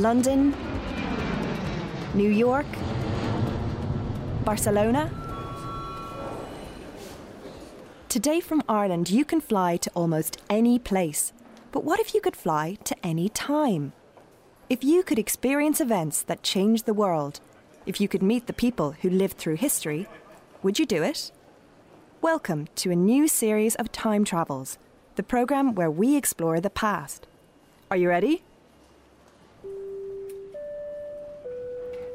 London, New York, Barcelona. Today from Ireland, you can fly to almost any place. But what if you could fly to any time? If you could experience events that changed the world, if you could meet the people who lived through history, would you do it? Welcome to a new series of Time Travels, the programme where we explore the past. Are you ready?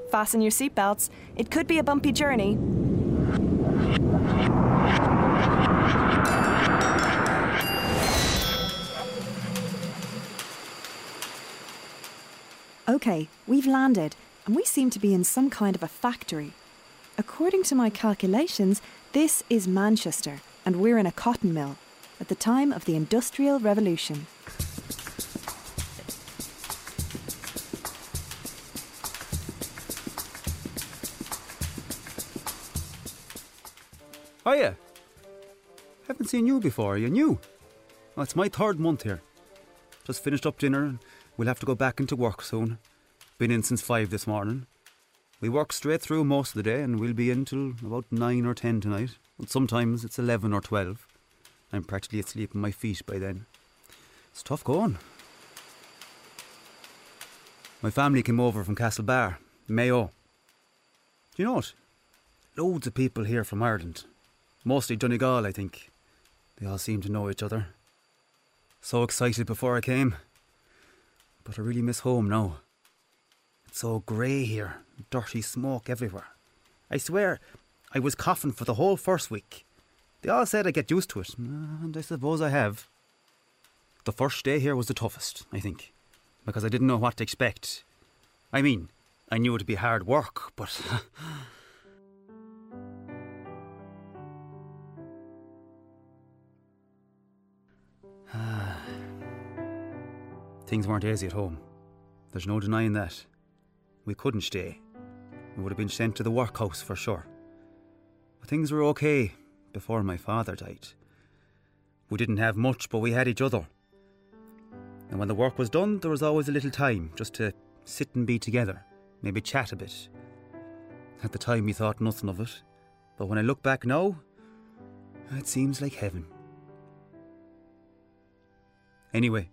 Fasten your seatbelts. It could be a bumpy journey. Okay, we've landed, and we seem to be in some kind of a factory. According to my calculations, this is Manchester, and we're in a cotton mill at the time of the Industrial Revolution. Oh, Hiya. Haven't seen you before. You new? Well, it's my third month here. Just finished up dinner and we'll have to go back into work soon. Been in since five this morning. We work straight through most of the day and we'll be in till about nine or ten tonight. But sometimes it's eleven or twelve. I'm practically asleep on my feet by then. It's tough going. My family came over from Castlebar, Mayo. Do you know what? Loads of people here from Ireland. Mostly Donegal, I think. They all seem to know each other. So excited before I came. But I really miss home now. It's so grey here, dirty smoke everywhere. I swear, I was coughing for the whole first week. They all said I'd get used to it, and I suppose I have. The first day here was the toughest, I think, because I didn't know what to expect. I mean, I knew it'd be hard work, but. Things weren't easy at home. There's no denying that. We couldn't stay. We would have been sent to the workhouse for sure. But things were okay before my father died. We didn't have much, but we had each other. And when the work was done, there was always a little time just to sit and be together, maybe chat a bit. At the time, we thought nothing of it, but when I look back now, it seems like heaven. Anyway,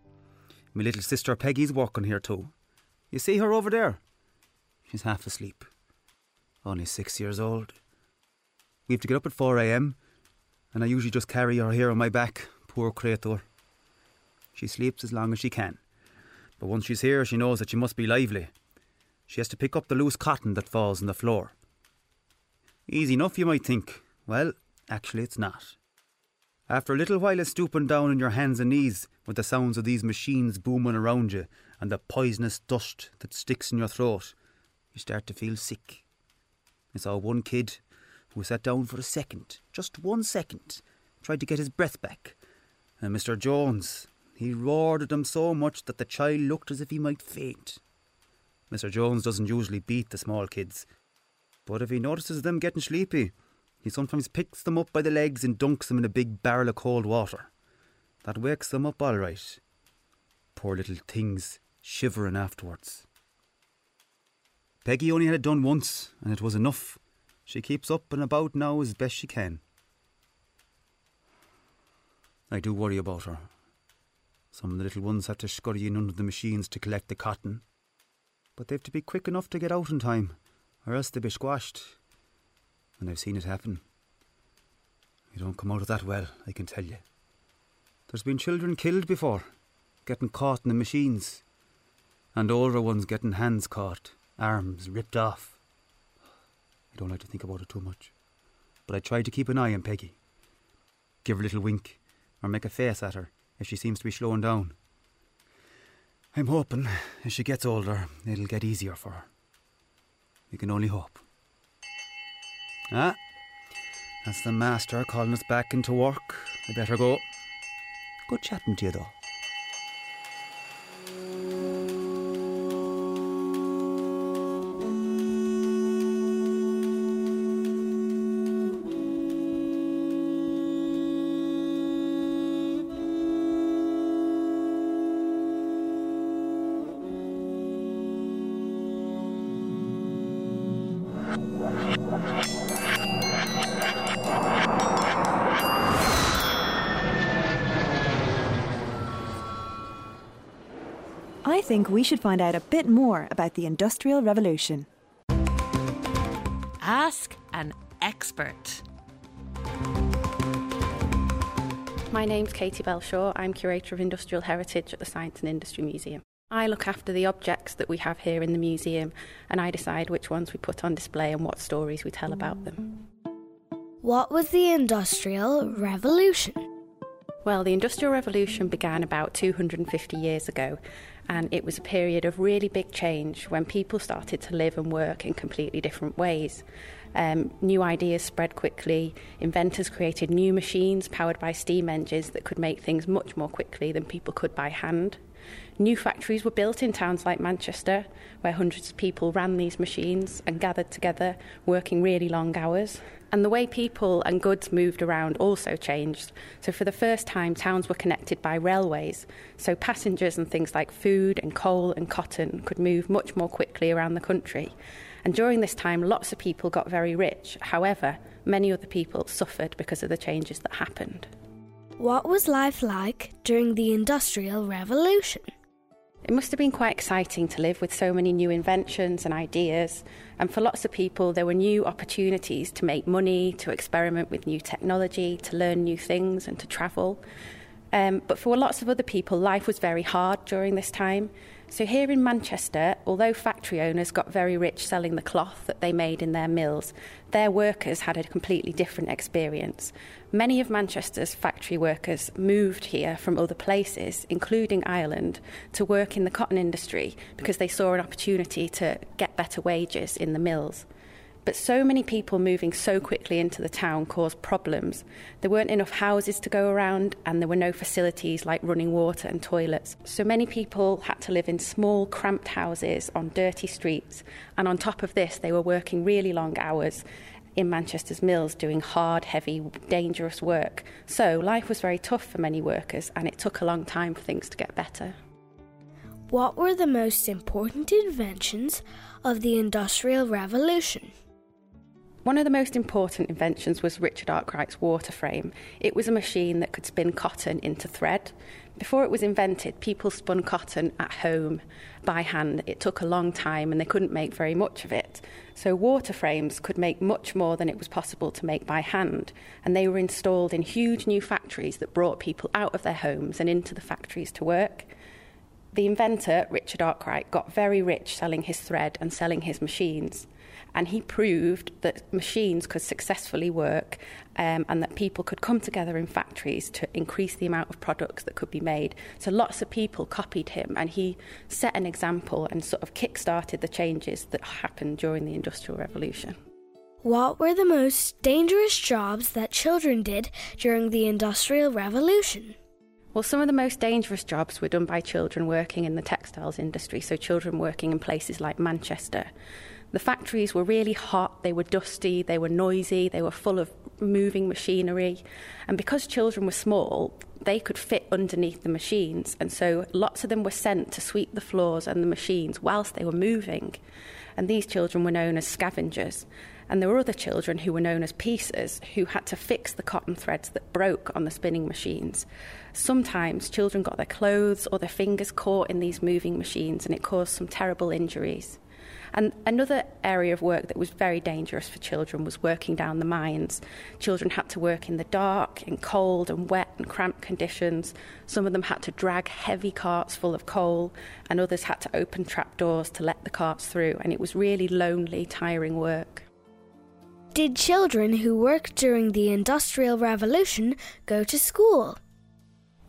my little sister Peggy's walking here too. You see her over there? She's half asleep. Only six years old. We have to get up at 4am, and I usually just carry her here on my back, poor creature. She sleeps as long as she can, but once she's here, she knows that she must be lively. She has to pick up the loose cotton that falls on the floor. Easy enough, you might think. Well, actually, it's not. After a little while of stooping down on your hands and knees with the sounds of these machines booming around you and the poisonous dust that sticks in your throat, you start to feel sick. I saw one kid who sat down for a second, just one second, tried to get his breath back. And Mr. Jones, he roared at him so much that the child looked as if he might faint. Mr. Jones doesn't usually beat the small kids, but if he notices them getting sleepy, he sometimes picks them up by the legs and dunks them in a big barrel of cold water. That wakes them up all right. Poor little things, shivering afterwards. Peggy only had it done once, and it was enough. She keeps up and about now as best she can. I do worry about her. Some of the little ones have to scurry in under the machines to collect the cotton. But they've to be quick enough to get out in time, or else they'll be squashed. And I've seen it happen. You don't come out of that well, I can tell you. There's been children killed before, getting caught in the machines, and older ones getting hands caught, arms ripped off. I don't like to think about it too much, but I try to keep an eye on Peggy. Give her a little wink, or make a face at her if she seems to be slowing down. I'm hoping as she gets older, it'll get easier for her. We can only hope. Ah, that's the master calling us back into work. I better go. Good chatting to you, though. We should find out a bit more about the Industrial Revolution. Ask an expert. My name's Katie Belshaw. I'm Curator of Industrial Heritage at the Science and Industry Museum. I look after the objects that we have here in the museum and I decide which ones we put on display and what stories we tell about them. What was the Industrial Revolution? Well, the Industrial Revolution began about 250 years ago, and it was a period of really big change when people started to live and work in completely different ways. Um, new ideas spread quickly, inventors created new machines powered by steam engines that could make things much more quickly than people could by hand. New factories were built in towns like Manchester, where hundreds of people ran these machines and gathered together, working really long hours. And the way people and goods moved around also changed. So, for the first time, towns were connected by railways. So, passengers and things like food and coal and cotton could move much more quickly around the country. And during this time, lots of people got very rich. However, many other people suffered because of the changes that happened. What was life like during the Industrial Revolution? It must have been quite exciting to live with so many new inventions and ideas. And for lots of people, there were new opportunities to make money, to experiment with new technology, to learn new things, and to travel. Um, but for lots of other people, life was very hard during this time. So, here in Manchester, although factory owners got very rich selling the cloth that they made in their mills, their workers had a completely different experience. Many of Manchester's factory workers moved here from other places, including Ireland, to work in the cotton industry because they saw an opportunity to get better wages in the mills. But so many people moving so quickly into the town caused problems. There weren't enough houses to go around, and there were no facilities like running water and toilets. So many people had to live in small, cramped houses on dirty streets. And on top of this, they were working really long hours in Manchester's mills doing hard, heavy, dangerous work. So life was very tough for many workers, and it took a long time for things to get better. What were the most important inventions of the Industrial Revolution? One of the most important inventions was Richard Arkwright's water frame. It was a machine that could spin cotton into thread. Before it was invented, people spun cotton at home by hand. It took a long time and they couldn't make very much of it. So, water frames could make much more than it was possible to make by hand. And they were installed in huge new factories that brought people out of their homes and into the factories to work. The inventor, Richard Arkwright, got very rich selling his thread and selling his machines and he proved that machines could successfully work um, and that people could come together in factories to increase the amount of products that could be made. So lots of people copied him, and he set an example and sort of kick-started the changes that happened during the Industrial Revolution. What were the most dangerous jobs that children did during the Industrial Revolution? Well, some of the most dangerous jobs were done by children working in the textiles industry, so children working in places like Manchester. The factories were really hot, they were dusty, they were noisy, they were full of moving machinery. And because children were small, they could fit underneath the machines. And so lots of them were sent to sweep the floors and the machines whilst they were moving. And these children were known as scavengers. And there were other children who were known as piecers who had to fix the cotton threads that broke on the spinning machines. Sometimes children got their clothes or their fingers caught in these moving machines and it caused some terrible injuries. And another area of work that was very dangerous for children was working down the mines. Children had to work in the dark, in cold and wet and cramped conditions. Some of them had to drag heavy carts full of coal, and others had to open trapdoors to let the carts through. And it was really lonely, tiring work. Did children who worked during the Industrial Revolution go to school?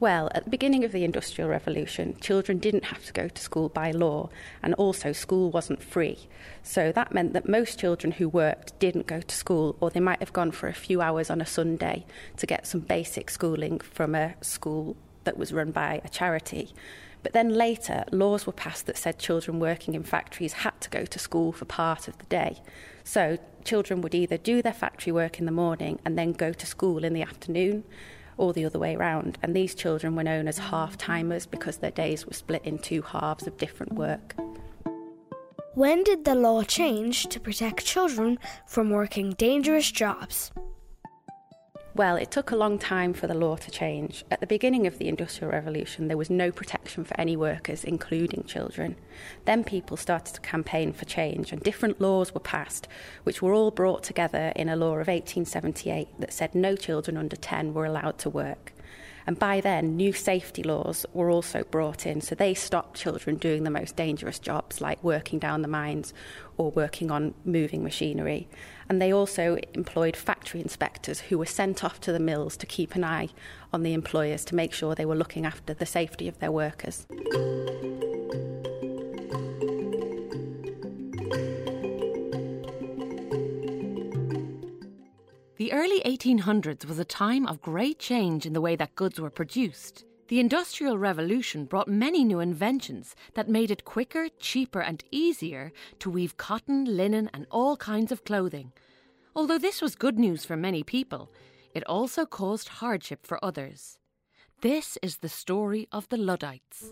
Well, at the beginning of the Industrial Revolution, children didn't have to go to school by law, and also school wasn't free. So that meant that most children who worked didn't go to school, or they might have gone for a few hours on a Sunday to get some basic schooling from a school that was run by a charity. But then later, laws were passed that said children working in factories had to go to school for part of the day. So children would either do their factory work in the morning and then go to school in the afternoon or the other way around. And these children were known as half timers because their days were split in two halves of different work. When did the law change to protect children from working dangerous jobs? Well, it took a long time for the law to change. At the beginning of the Industrial Revolution, there was no protection for any workers, including children. Then people started to campaign for change, and different laws were passed, which were all brought together in a law of 1878 that said no children under 10 were allowed to work. And by then, new safety laws were also brought in, so they stopped children doing the most dangerous jobs like working down the mines or working on moving machinery. And they also employed factory inspectors who were sent off to the mills to keep an eye on the employers to make sure they were looking after the safety of their workers. Early 1800s was a time of great change in the way that goods were produced. The Industrial Revolution brought many new inventions that made it quicker, cheaper, and easier to weave cotton, linen, and all kinds of clothing. Although this was good news for many people, it also caused hardship for others. This is the story of the Luddites.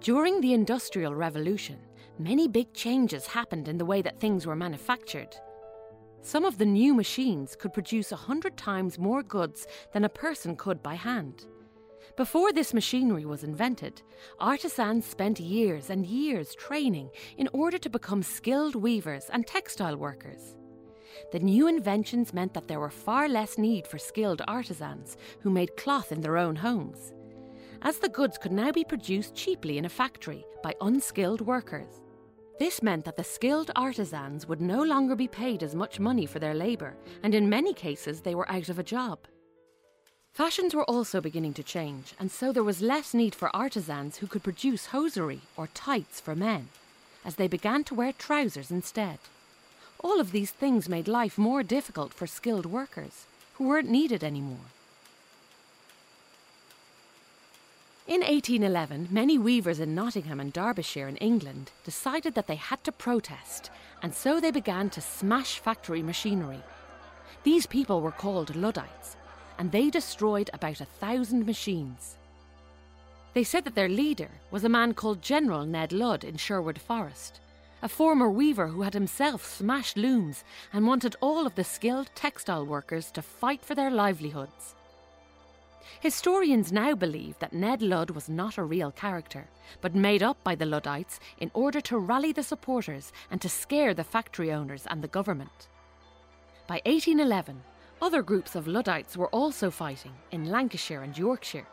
During the Industrial Revolution, many big changes happened in the way that things were manufactured. Some of the new machines could produce a hundred times more goods than a person could by hand. Before this machinery was invented, artisans spent years and years training in order to become skilled weavers and textile workers. The new inventions meant that there were far less need for skilled artisans who made cloth in their own homes, as the goods could now be produced cheaply in a factory by unskilled workers. This meant that the skilled artisans would no longer be paid as much money for their labour, and in many cases they were out of a job. Fashions were also beginning to change, and so there was less need for artisans who could produce hosiery or tights for men, as they began to wear trousers instead. All of these things made life more difficult for skilled workers, who weren't needed anymore. In 1811, many weavers in Nottingham and Derbyshire in England decided that they had to protest, and so they began to smash factory machinery. These people were called Luddites, and they destroyed about a thousand machines. They said that their leader was a man called General Ned Ludd in Sherwood Forest, a former weaver who had himself smashed looms and wanted all of the skilled textile workers to fight for their livelihoods. Historians now believe that Ned Ludd was not a real character, but made up by the Luddites in order to rally the supporters and to scare the factory owners and the government. By 1811, other groups of Luddites were also fighting in Lancashire and Yorkshire,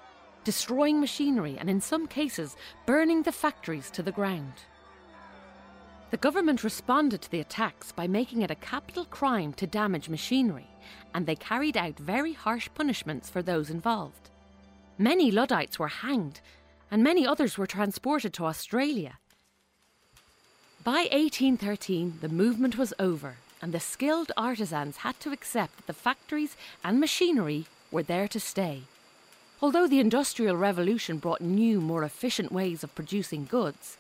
destroying machinery and in some cases burning the factories to the ground. The government responded to the attacks by making it a capital crime to damage machinery, and they carried out very harsh punishments for those involved. Many Luddites were hanged, and many others were transported to Australia. By 1813, the movement was over, and the skilled artisans had to accept that the factories and machinery were there to stay. Although the Industrial Revolution brought new, more efficient ways of producing goods,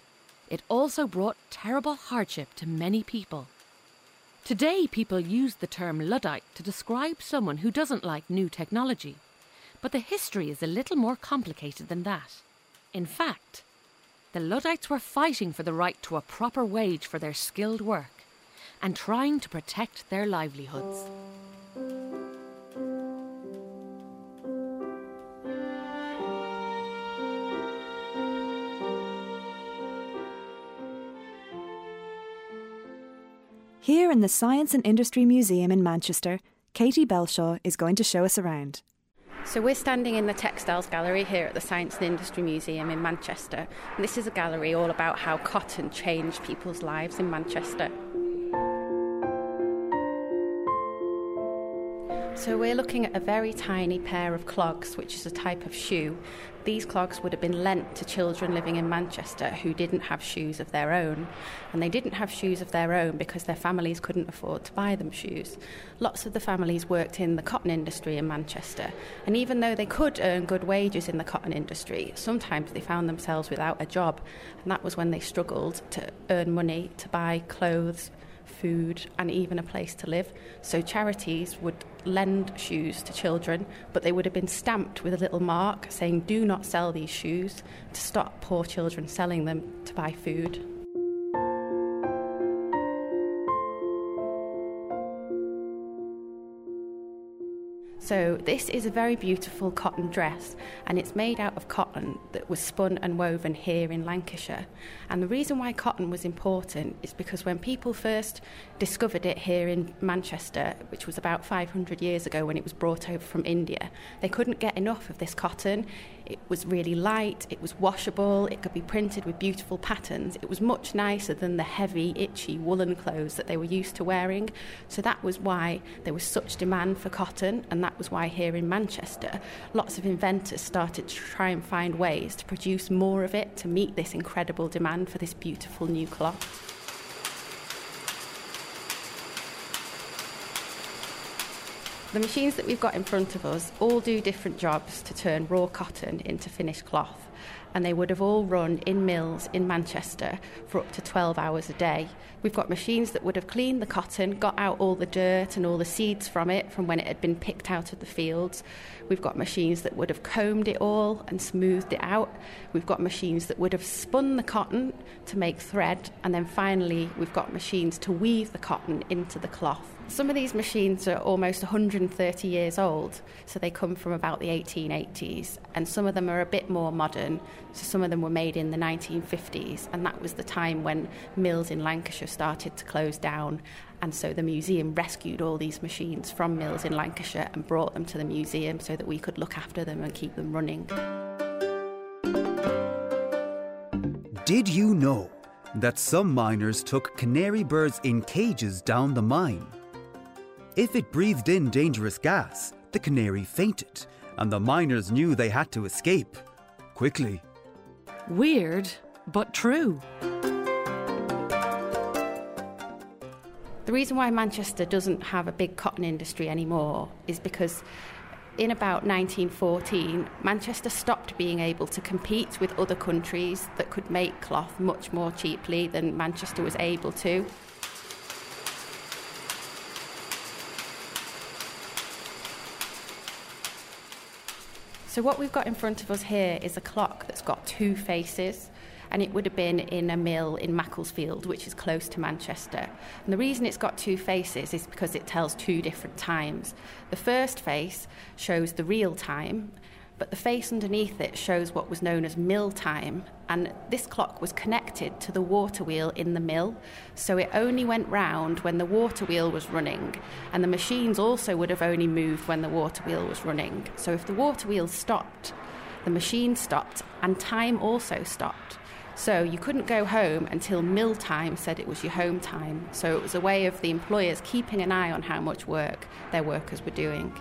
it also brought terrible hardship to many people. Today, people use the term Luddite to describe someone who doesn't like new technology, but the history is a little more complicated than that. In fact, the Luddites were fighting for the right to a proper wage for their skilled work and trying to protect their livelihoods. Here in the Science and Industry Museum in Manchester, Katie Belshaw is going to show us around. So we're standing in the Textiles Gallery here at the Science and Industry Museum in Manchester. And this is a gallery all about how cotton changed people's lives in Manchester. So we're looking at a very tiny pair of clogs, which is a type of shoe. These clogs would have been lent to children living in Manchester who didn't have shoes of their own. And they didn't have shoes of their own because their families couldn't afford to buy them shoes. Lots of the families worked in the cotton industry in Manchester. And even though they could earn good wages in the cotton industry, sometimes they found themselves without a job. And that was when they struggled to earn money to buy clothes food, and even a place to live. So charities would lend shoes to children, but they would have been stamped with a little mark saying, Do not sell these shoes, to stop poor children selling them to buy food. So, this is a very beautiful cotton dress, and it's made out of cotton that was spun and woven here in Lancashire. And the reason why cotton was important is because when people first discovered it here in Manchester, which was about 500 years ago when it was brought over from India, they couldn't get enough of this cotton. It was really light, it was washable, it could be printed with beautiful patterns. It was much nicer than the heavy, itchy woolen clothes that they were used to wearing. So that was why there was such demand for cotton, and that was why here in Manchester, lots of inventors started to try and find ways to produce more of it to meet this incredible demand for this beautiful new cloth. The machines that we've got in front of us all do different jobs to turn raw cotton into finished cloth, and they would have all run in mills in Manchester for up to 12 hours a day. We've got machines that would have cleaned the cotton, got out all the dirt and all the seeds from it from when it had been picked out of the fields. We've got machines that would have combed it all and smoothed it out. We've got machines that would have spun the cotton to make thread, and then finally, we've got machines to weave the cotton into the cloth. Some of these machines are almost 130 years old, so they come from about the 1880s, and some of them are a bit more modern. So some of them were made in the 1950s, and that was the time when mills in Lancashire started to close down. And so the museum rescued all these machines from mills in Lancashire and brought them to the museum so that we could look after them and keep them running. Did you know that some miners took canary birds in cages down the mine? If it breathed in dangerous gas, the canary fainted, and the miners knew they had to escape. Quickly. Weird, but true. The reason why Manchester doesn't have a big cotton industry anymore is because in about 1914, Manchester stopped being able to compete with other countries that could make cloth much more cheaply than Manchester was able to. So, what we've got in front of us here is a clock that's got two faces, and it would have been in a mill in Macclesfield, which is close to Manchester. And the reason it's got two faces is because it tells two different times. The first face shows the real time, but the face underneath it shows what was known as mill time. And this clock was connected to the water wheel in the mill, so it only went round when the water wheel was running. And the machines also would have only moved when the water wheel was running. So if the water wheel stopped, the machine stopped, and time also stopped. So you couldn't go home until mill time said it was your home time. So it was a way of the employers keeping an eye on how much work their workers were doing.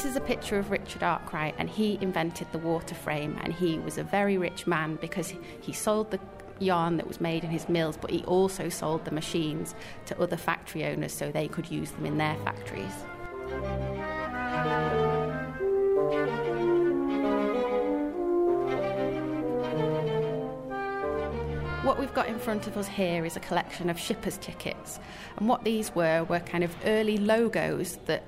This is a picture of Richard Arkwright, and he invented the water frame. And he was a very rich man because he sold the yarn that was made in his mills, but he also sold the machines to other factory owners so they could use them in their factories. What we've got in front of us here is a collection of shippers' tickets. And what these were were kind of early logos that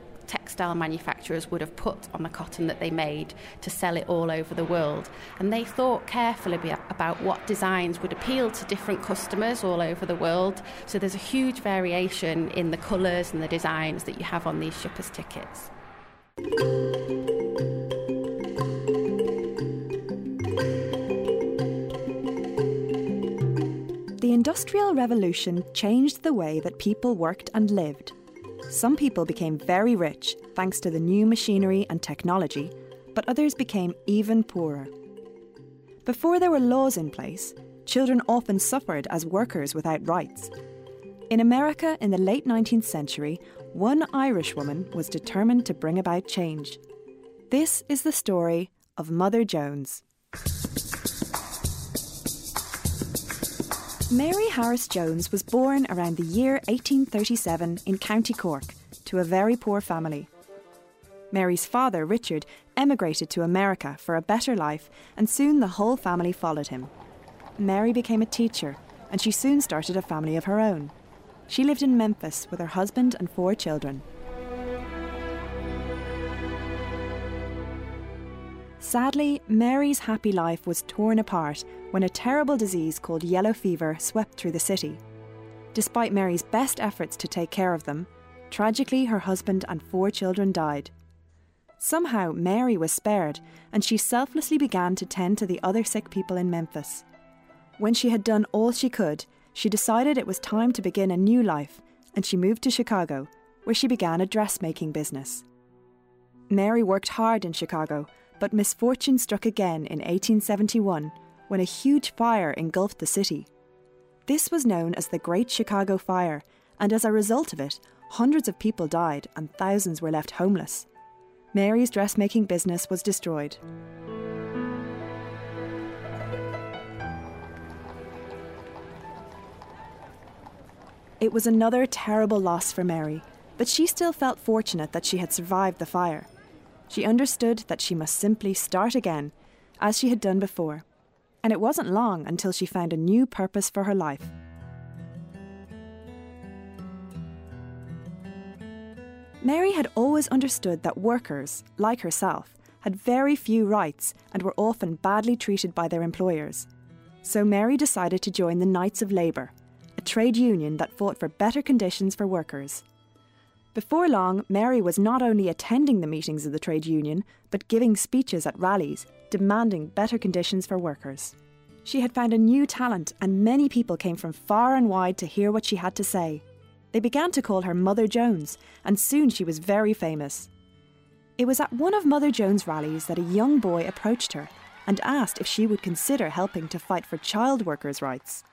textile manufacturers would have put on the cotton that they made to sell it all over the world. And they thought carefully about what designs would appeal to different customers all over the world. So there's a huge variation in the colours and the designs that you have on these shippers' tickets. The Industrial Revolution changed the way that people worked and lived. Some people became very rich thanks to the new machinery and technology, but others became even poorer. Before there were laws in place, children often suffered as workers without rights. In America in the late 19th century, one Irish woman was determined to bring about change. This is the story of Mother Jones. Mary Harris Jones was born around the year 1837 in County Cork to a very poor family. Mary's father, Richard, emigrated to America for a better life, and soon the whole family followed him. Mary became a teacher, and she soon started a family of her own. She lived in Memphis with her husband and four children. Sadly, Mary's happy life was torn apart when a terrible disease called yellow fever swept through the city. Despite Mary's best efforts to take care of them, tragically her husband and four children died. Somehow, Mary was spared, and she selflessly began to tend to the other sick people in Memphis. When she had done all she could, she decided it was time to begin a new life, and she moved to Chicago, where she began a dressmaking business. Mary worked hard in Chicago, but misfortune struck again in 1871 when a huge fire engulfed the city. This was known as the Great Chicago Fire, and as a result of it, hundreds of people died and thousands were left homeless. Mary's dressmaking business was destroyed. It was another terrible loss for Mary, but she still felt fortunate that she had survived the fire. She understood that she must simply start again, as she had done before, and it wasn't long until she found a new purpose for her life. Mary had always understood that workers, like herself, had very few rights and were often badly treated by their employers. So Mary decided to join the Knights of Labour, a trade union that fought for better conditions for workers. Before long, Mary was not only attending the meetings of the trade union, but giving speeches at rallies demanding better conditions for workers. She had found a new talent, and many people came from far and wide to hear what she had to say. They began to call her Mother Jones, and soon she was very famous. It was at one of Mother Jones' rallies that a young boy approached her and asked if she would consider helping to fight for child workers' rights.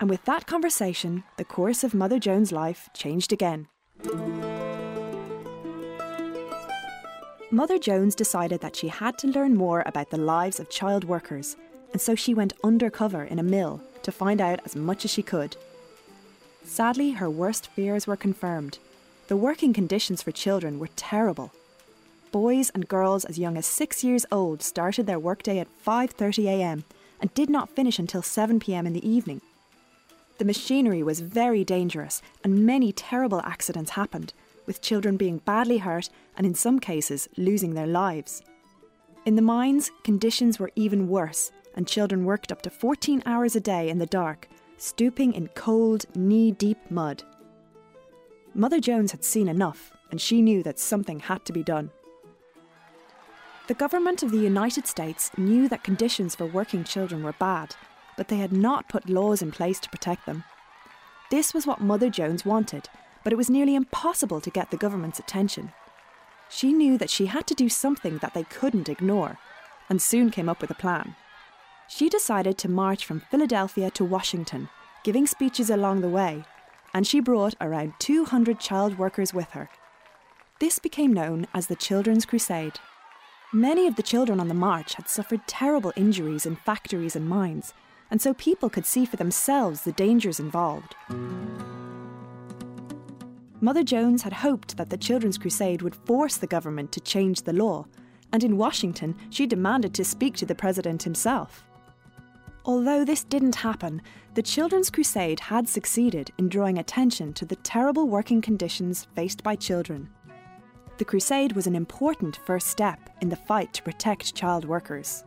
And with that conversation, the course of Mother Jones' life changed again. Mother Jones decided that she had to learn more about the lives of child workers, and so she went undercover in a mill to find out as much as she could. Sadly, her worst fears were confirmed. The working conditions for children were terrible. Boys and girls as young as 6 years old started their workday at 5:30 a.m. and did not finish until 7 p.m. in the evening. The machinery was very dangerous and many terrible accidents happened, with children being badly hurt and in some cases losing their lives. In the mines, conditions were even worse, and children worked up to 14 hours a day in the dark, stooping in cold, knee deep mud. Mother Jones had seen enough, and she knew that something had to be done. The government of the United States knew that conditions for working children were bad, but they had not put laws in place to protect them. This was what Mother Jones wanted, but it was nearly impossible to get the government's attention. She knew that she had to do something that they couldn't ignore, and soon came up with a plan. She decided to march from Philadelphia to Washington, giving speeches along the way, and she brought around 200 child workers with her. This became known as the Children's Crusade. Many of the children on the march had suffered terrible injuries in factories and mines, and so people could see for themselves the dangers involved. Mother Jones had hoped that the Children's Crusade would force the government to change the law, and in Washington she demanded to speak to the president himself. Although this didn't happen, the Children's Crusade had succeeded in drawing attention to the terrible working conditions faced by children. The crusade was an important first step in the fight to protect child workers.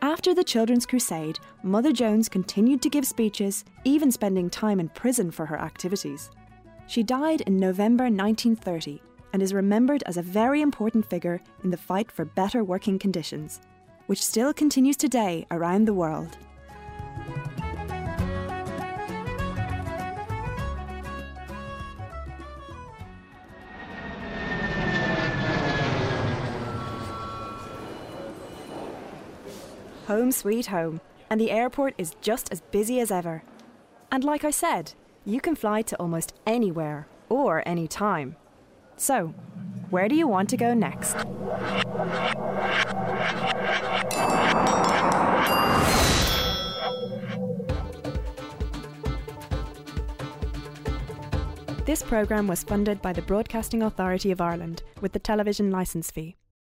After the Children's Crusade, Mother Jones continued to give speeches, even spending time in prison for her activities. She died in November 1930 and is remembered as a very important figure in the fight for better working conditions, which still continues today around the world. Home sweet home, and the airport is just as busy as ever. And like I said, you can fly to almost anywhere or any time. So, where do you want to go next? This programme was funded by the Broadcasting Authority of Ireland with the television licence fee.